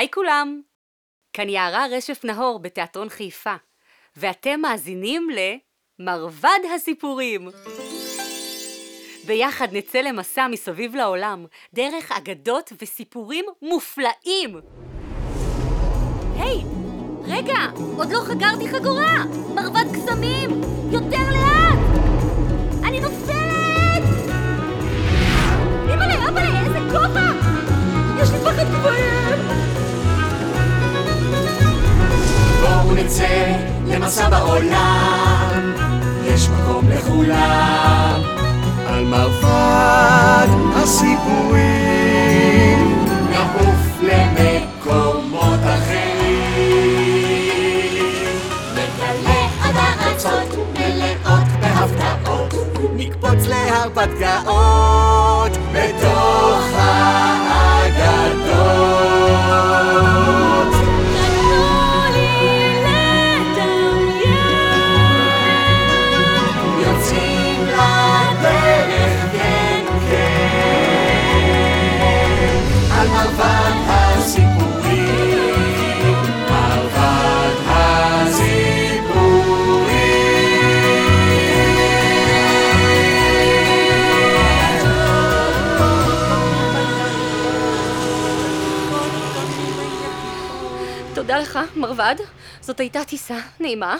היי כולם! כאן יערה רשף נהור בתיאטרון חיפה, ואתם מאזינים למרבד הסיפורים. ביחד נצא למסע מסביב לעולם, דרך אגדות וסיפורים מופלאים. היי, רגע, עוד לא חגרתי חגורה! מרבד קסמים! יותר לאט! אני נופלת! אימא'לה, אבא'לה, איזה כובע! יש לי פחד גבוהים! נצא למסע בעולם, יש מקום לכולם. על מרבד הסיפורים, נעוף למקומות אחרים. נגלה עד הארצות מלאות בהפתעות, נקפוץ להרפתקאות בתוך האגדות. מרבד. זאת הייתה טיסה נעימה,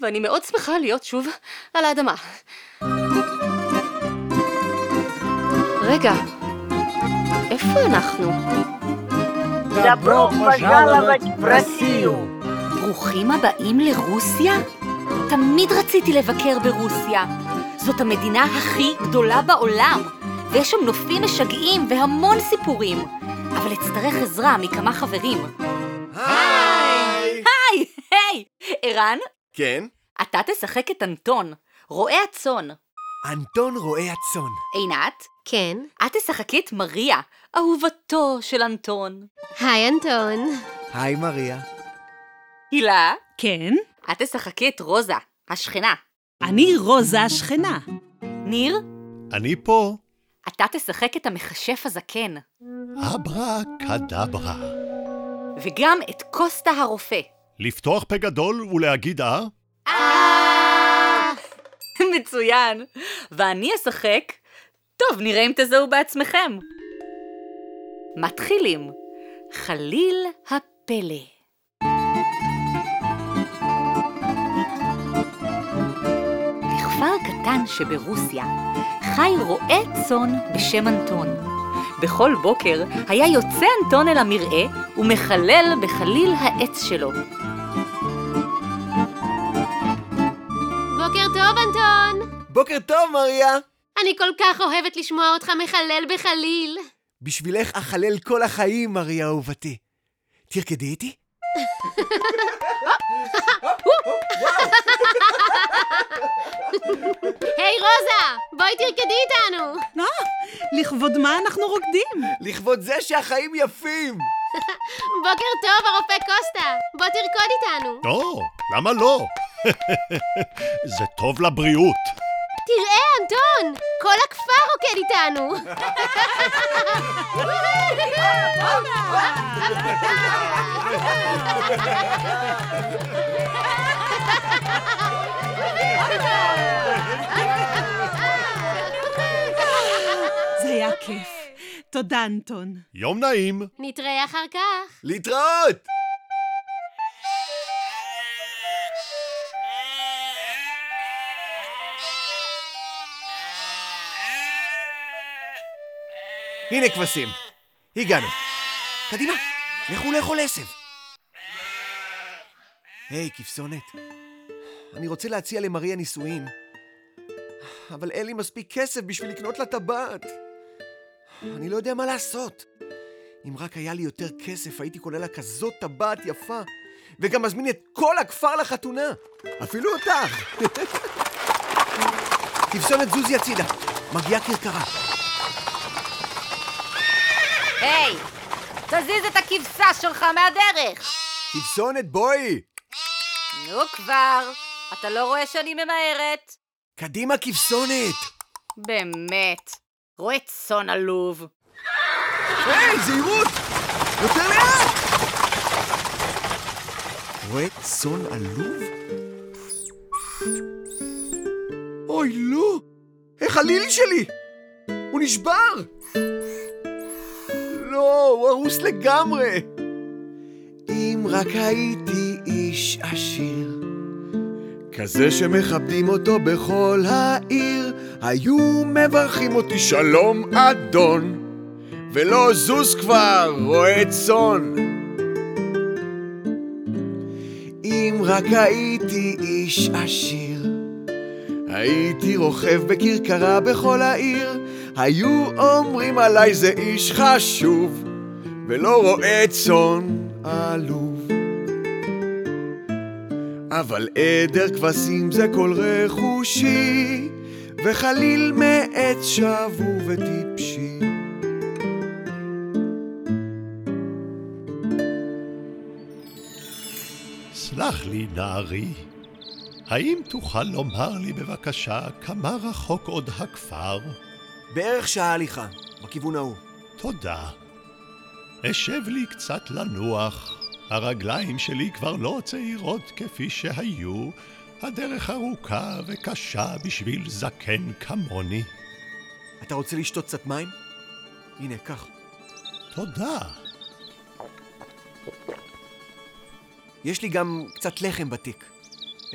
ואני מאוד שמחה להיות שוב על האדמה. רגע, איפה אנחנו? Добро пожаловать в Россию! ברוכים הבאים לרוסיה? תמיד רציתי לבקר ברוסיה. זאת המדינה הכי גדולה בעולם, ויש שם נופים משגעים והמון סיפורים. אבל אצטרך עזרה מכמה חברים. ערן, כן? אתה תשחק את אנטון, רועה הצאן. אנטון רואה הצאן. עינת, כן. את תשחקי את מריה, אהובתו של אנטון. היי אנטון. היי מריה. הילה, כן, את תשחקי את רוזה, השכנה. אני רוזה השכנה. ניר, אני פה. אתה תשחק את המכשף הזקן. אברה קדברה. וגם את קוסטה הרופא. לפתוח פה גדול ולהגיד אה? מצוין. ואני אשחק? טוב, נראה אם תזהו בעצמכם. מתחילים. חליל הפלא. בכפר קטן שברוסיה חי רועה צאן בשם אנטון. בכל בוקר היה יוצא אנטון אל המרעה ומחלל בחליל העץ שלו. טוב אנטון. בוקר טוב מריה! אני כל כך אוהבת לשמוע אותך מחלל בחליל. בשבילך אחלל כל החיים, מריה אהובתי. תרקדי איתי? היי רוזה, בואי תרקדי איתנו. אה, לכבוד מה אנחנו רוקדים? לכבוד זה שהחיים יפים! בוקר טוב הרופא קוסטה, בוא תרקוד איתנו. לא, למה לא? זה טוב לבריאות. תראה אנטון, כל הכפר רוקד איתנו. זה היה כיף. תודה, אנטון. יום נעים. נתראה אחר כך. להתראות! הנה כבשים, הגענו. קדימה, לכו לאכול עשב. היי, כבשונת. אני רוצה להציע למריה נישואין, אבל אין לי מספיק כסף בשביל לקנות לה טבעת. אני לא יודע מה לעשות. אם רק היה לי יותר כסף, הייתי קונה לה כזאת טבעת יפה, וגם מזמין את כל הכפר לחתונה. אפילו אותך. כבשונת זוזי הצידה, מגיעה כרכרה. היי, תזיז את הכבשה שלך מהדרך! כבשונת, בואי! נו כבר, אתה לא רואה שאני ממהרת? קדימה, כבשונת! באמת, רואה צאן עלוב. היי, זהירות! יותר לאט! רואה צאן עלוב? אוי, לא! החליל שלי! הוא נשבר! לא, הוא הרוס לגמרי! אם רק הייתי איש עשיר, כזה שמכבדים אותו בכל העיר, היו מברכים אותי שלום אדון, ולא זוז כבר, רועה צאן. אם רק הייתי איש עשיר, הייתי רוכב בכרכרה בכל העיר, היו אומרים עליי זה איש חשוב, ולא רועה צאן עלוב. אבל עדר כבשים זה כל רכושי, וחליל מעץ שבור וטיפשי. סלח לי, נערי, האם תוכל לומר לי בבקשה כמה רחוק עוד הכפר? בערך שעה הליכה, בכיוון ההוא. תודה. אשב לי קצת לנוח. הרגליים שלי כבר לא צעירות כפי שהיו. הדרך ארוכה וקשה בשביל זקן כמוני. אתה רוצה לשתות קצת מים? הנה, קח. תודה. יש לי גם קצת לחם בתיק.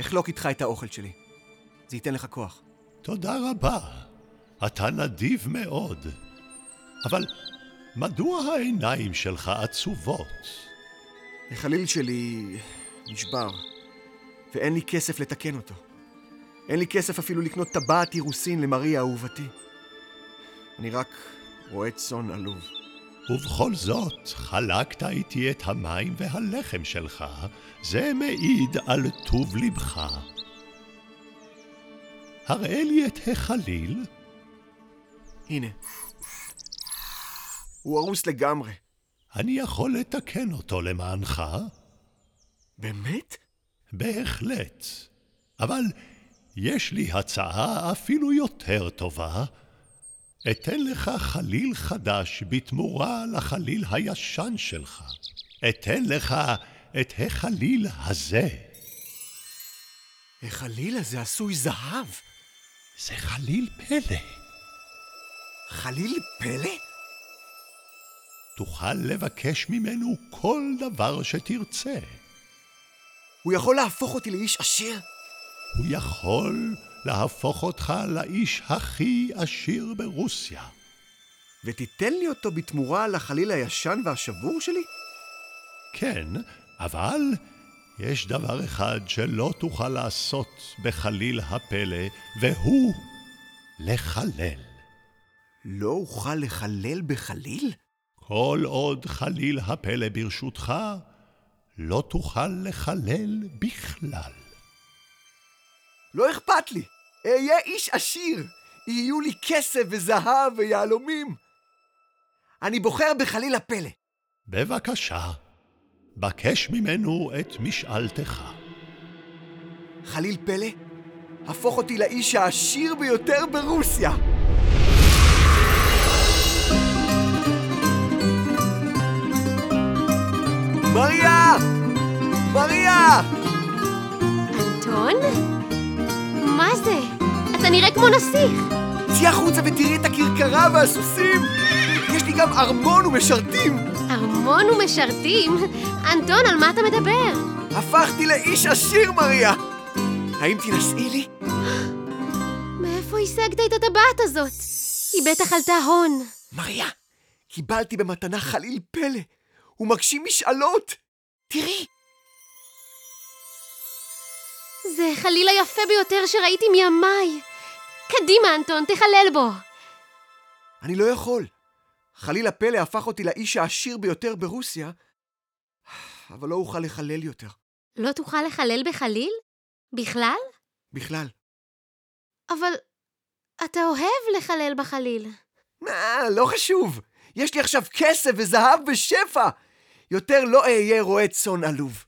אחלוק איתך את האוכל שלי. זה ייתן לך כוח. תודה רבה. אתה נדיב מאוד. אבל מדוע העיניים שלך עצובות? החליל שלי נשבר, ואין לי כסף לתקן אותו. אין לי כסף אפילו לקנות טבעת אירוסין למריה אהובתי. אני רק רואה צאן עלוב. ובכל זאת, חלקת איתי את המים והלחם שלך, זה מעיד על טוב לבך. הראה לי את החליל. הנה. הוא הרוס לגמרי. אני יכול לתקן אותו למענך? באמת? בהחלט. אבל יש לי הצעה אפילו יותר טובה. אתן לך חליל חדש בתמורה לחליל הישן שלך. אתן לך את החליל הזה. החליל הזה עשוי זהב. זה חליל פלא. חליל פלא? תוכל לבקש ממנו כל דבר שתרצה. הוא יכול להפוך אותי לאיש עשיר? הוא יכול להפוך אותך לאיש הכי עשיר ברוסיה. ותיתן לי אותו בתמורה לחליל הישן והשבור שלי? כן, אבל יש דבר אחד שלא תוכל לעשות בחליל הפלא, והוא לחלל. לא אוכל לחלל בחליל? כל עוד חליל הפלא ברשותך, לא תוכל לחלל בכלל. לא אכפת לי. אהיה איש עשיר. יהיו לי כסף וזהב ויהלומים. אני בוחר בחליל הפלא. בבקשה, בקש ממנו את משאלתך. חליל פלא, הפוך אותי לאיש העשיר ביותר ברוסיה. אתה נראה כמו נסיך. צאי החוצה ותראי את הכרכרה והסוסים! יש לי גם ארמון ומשרתים! ארמון ומשרתים? אנטון, על מה אתה מדבר? הפכתי לאיש עשיר, מריה! האם תינשאי לי? מאיפה השגת את הטבעת הזאת? היא בטח עלתה הון. מריה, קיבלתי במתנה חליל פלא. הוא מגשים משאלות. תראי, זה חליל היפה ביותר שראיתי מימיי. קדימה, אנטון, תחלל בו. אני לא יכול. חליל הפלא הפך אותי לאיש העשיר ביותר ברוסיה, אבל לא אוכל לחלל יותר. לא תוכל לחלל בחליל? בכלל? בכלל. אבל אתה אוהב לחלל בחליל. אה, לא חשוב. יש לי עכשיו כסף וזהב בשפע. יותר לא אהיה רועה צאן עלוב.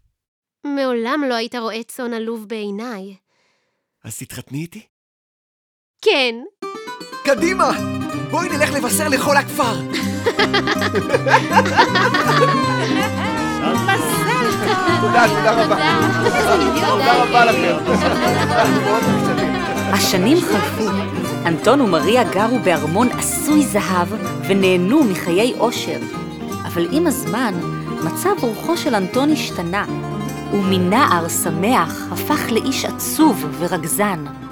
מעולם לא היית רואה צאן עלוב בעיניי. אז תתחתני איתי? כן, קדימה! בואי נלך לבשר לכל הכפר. מזל טוב! תודה, תודה רבה. תודה רבה לכם. השנים חלפו. אנטון ומריה גרו בארמון עשוי זהב ונהנו מחיי עושר. אבל עם הזמן, מצב רוחו של אנטון השתנה, ומנער שמח הפך לאיש עצוב ורגזן.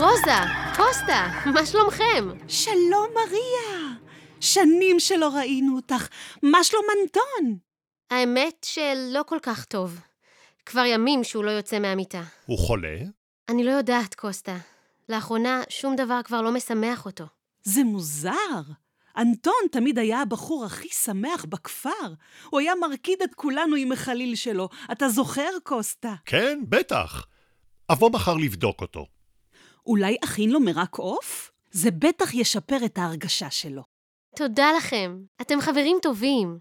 רוזה, קוסטה, מה שלומכם? שלום, מריה. שנים שלא ראינו אותך. מה שלום אנטון? האמת שלא כל כך טוב. כבר ימים שהוא לא יוצא מהמיטה. הוא חולה? אני לא יודעת, קוסטה. לאחרונה שום דבר כבר לא משמח אותו. זה מוזר. אנטון תמיד היה הבחור הכי שמח בכפר. הוא היה מרקיד את כולנו עם החליל שלו. אתה זוכר, קוסטה? כן, בטח. אבוא מחר לבדוק אותו. אולי אכין לו מרק עוף? זה בטח ישפר את ההרגשה שלו. תודה לכם, אתם חברים טובים.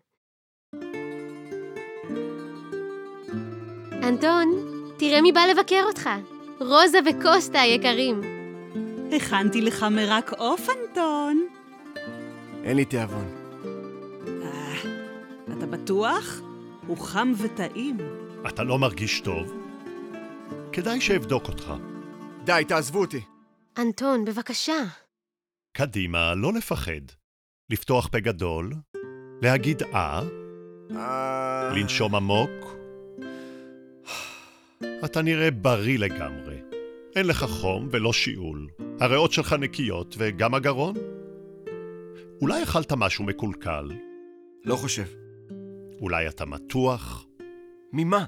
אנטון, תראה מי בא לבקר אותך. רוזה וקוסטה היקרים. הכנתי לך מרק עוף, אנטון. אין לי תיאבון. אה, אתה בטוח? הוא חם וטעים. אתה לא מרגיש טוב? כדאי שאבדוק אותך. די, תעזבו אותי. אנטון, בבקשה. קדימה, לא לפחד. לפתוח פה גדול, להגיד אה, אה, לנשום עמוק. אתה נראה בריא לגמרי. אין לך חום ולא שיעול. הריאות שלך נקיות וגם הגרון. אולי אכלת משהו מקולקל? לא חושב. אולי אתה מתוח? ממה?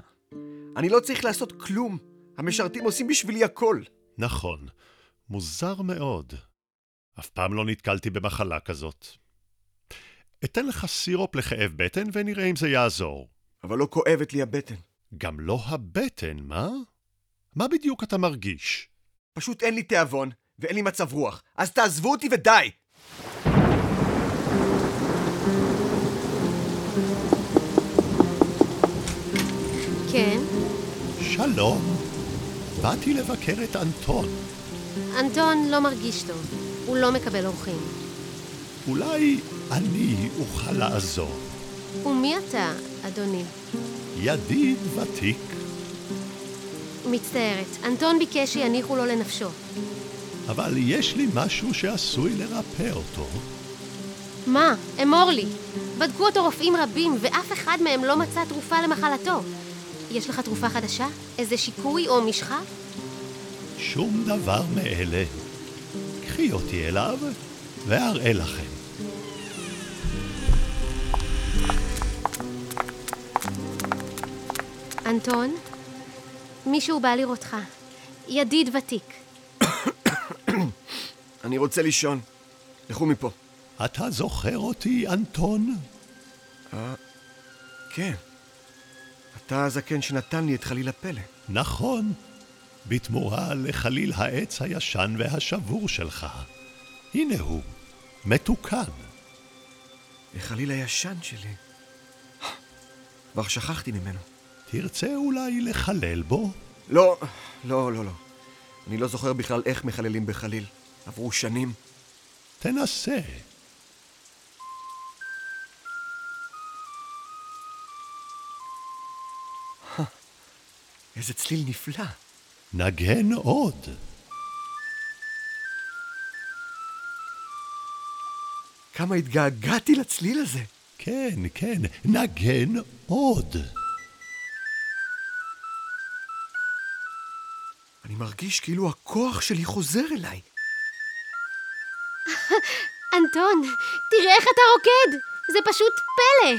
אני לא צריך לעשות כלום. המשרתים עושים בשבילי הכל. נכון, מוזר מאוד. אף פעם לא נתקלתי במחלה כזאת. אתן לך סירופ לכאב בטן ונראה אם זה יעזור. אבל לא כואבת לי הבטן. גם לא הבטן, מה? מה בדיוק אתה מרגיש? פשוט אין לי תיאבון, ואין לי מצב רוח. אז תעזבו אותי ודי! כן? שלום. באתי לבקר את אנטון. אנטון לא מרגיש טוב. הוא לא מקבל אורחים. אולי אני אוכל לעזור. ומי אתה, אדוני? ידיד ותיק. מצטערת, אנטון ביקש שיניחו לו לנפשו. אבל יש לי משהו שעשוי לרפא אותו. מה? אמור לי. בדקו אותו רופאים רבים, ואף אחד מהם לא מצא תרופה למחלתו. יש לך תרופה חדשה? איזה שיקוי או משחה? שום דבר מאלה. קחי אותי אליו ואראה לכם. אנטון? מישהו בא לראותך. ידיד ותיק. אני רוצה לישון. לכו מפה. אתה זוכר אותי, אנטון? כן. אתה הזקן שנתן לי את חליל הפלא. נכון. בתמורה לחליל העץ הישן והשבור שלך. הנה הוא, מתוקן. החליל הישן שלי. כבר שכחתי ממנו. תרצה אולי לחלל בו? לא, לא, לא, לא. אני לא זוכר בכלל איך מחללים בחליל. עברו שנים. תנסה. איזה צליל נפלא. נגן עוד. כמה התגעגעתי לצליל הזה. כן, כן, נגן עוד. אני מרגיש כאילו הכוח שלי חוזר אליי. אנטון, תראה איך אתה רוקד! זה פשוט פלא!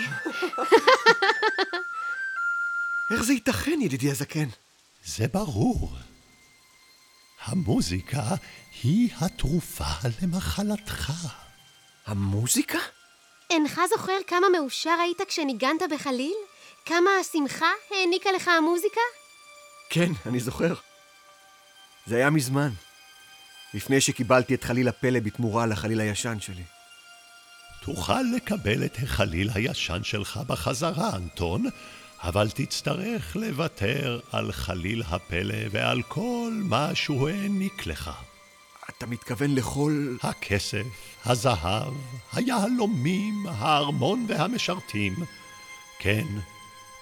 איך זה ייתכן, ידידי הזקן? זה ברור. המוזיקה היא התרופה למחלתך. המוזיקה? אינך זוכר כמה מאושר היית כשניגנת בחליל? כמה השמחה העניקה לך המוזיקה? כן, אני זוכר. זה היה מזמן. לפני שקיבלתי את חליל הפלא בתמורה לחליל הישן שלי. תוכל לקבל את החליל הישן שלך בחזרה, אנטון, אבל תצטרך לוותר על חליל הפלא ועל כל מה שהוא העניק לך. אתה מתכוון לכל... הכסף, הזהב, היהלומים, הארמון והמשרתים. כן,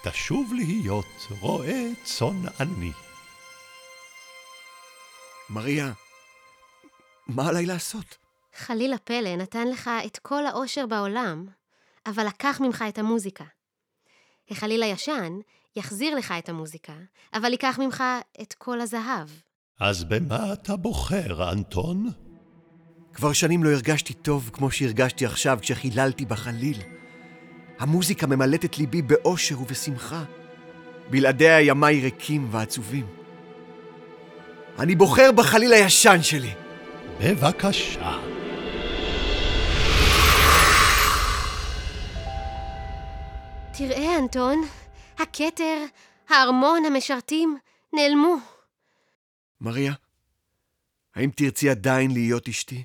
תשוב להיות רועה צאן עני. מריה, מה עליי לעשות? חליל הפלא נתן לך את כל האושר בעולם, אבל לקח ממך את המוזיקה. החליל הישן יחזיר לך את המוזיקה, אבל ייקח ממך את כל הזהב. אז במה אתה בוחר, אנטון? כבר שנים לא הרגשתי טוב כמו שהרגשתי עכשיו כשחיללתי בחליל. המוזיקה ממלאת את ליבי באושר ובשמחה. בלעדיה ימיי ריקים ועצובים. אני בוחר בחליל הישן שלי. בבקשה. תראה, אנטון, הכתר, הארמון, המשרתים, נעלמו. מריה, האם תרצי עדיין להיות אשתי?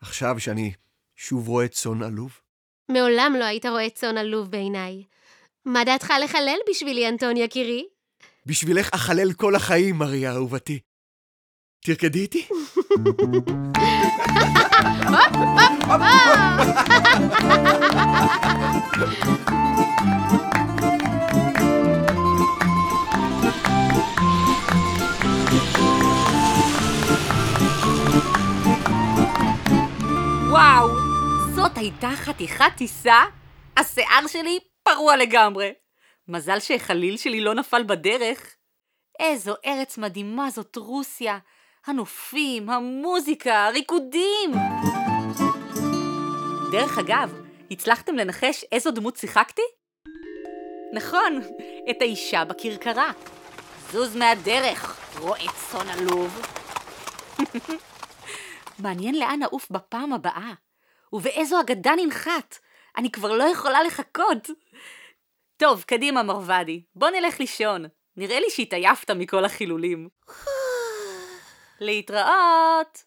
עכשיו שאני שוב רואה צאן עלוב? מעולם לא היית רואה צאן עלוב בעיניי. מה דעתך לחלל בשבילי, אנטון יקירי? בשבילך אחלל כל החיים, מריה אהובתי. תרקדי איתי? וואו, זאת הייתה חתיכת טיסה? השיער שלי פרוע לגמרי. מזל שהחליל שלי לא נפל בדרך. איזו ארץ מדהימה זאת רוסיה. הנופים, המוזיקה, הריקודים. דרך אגב, הצלחתם לנחש איזו דמות שיחקתי? נכון, את האישה בכרכרה. זוז מהדרך, רועה צאן עלוב. מעניין לאן נעוף בפעם הבאה. ובאיזו אגדה ננחת. אני כבר לא יכולה לחכות. טוב, קדימה, מרוודי, בוא נלך לישון. נראה לי שהתעייפת מכל החילולים. להתראות!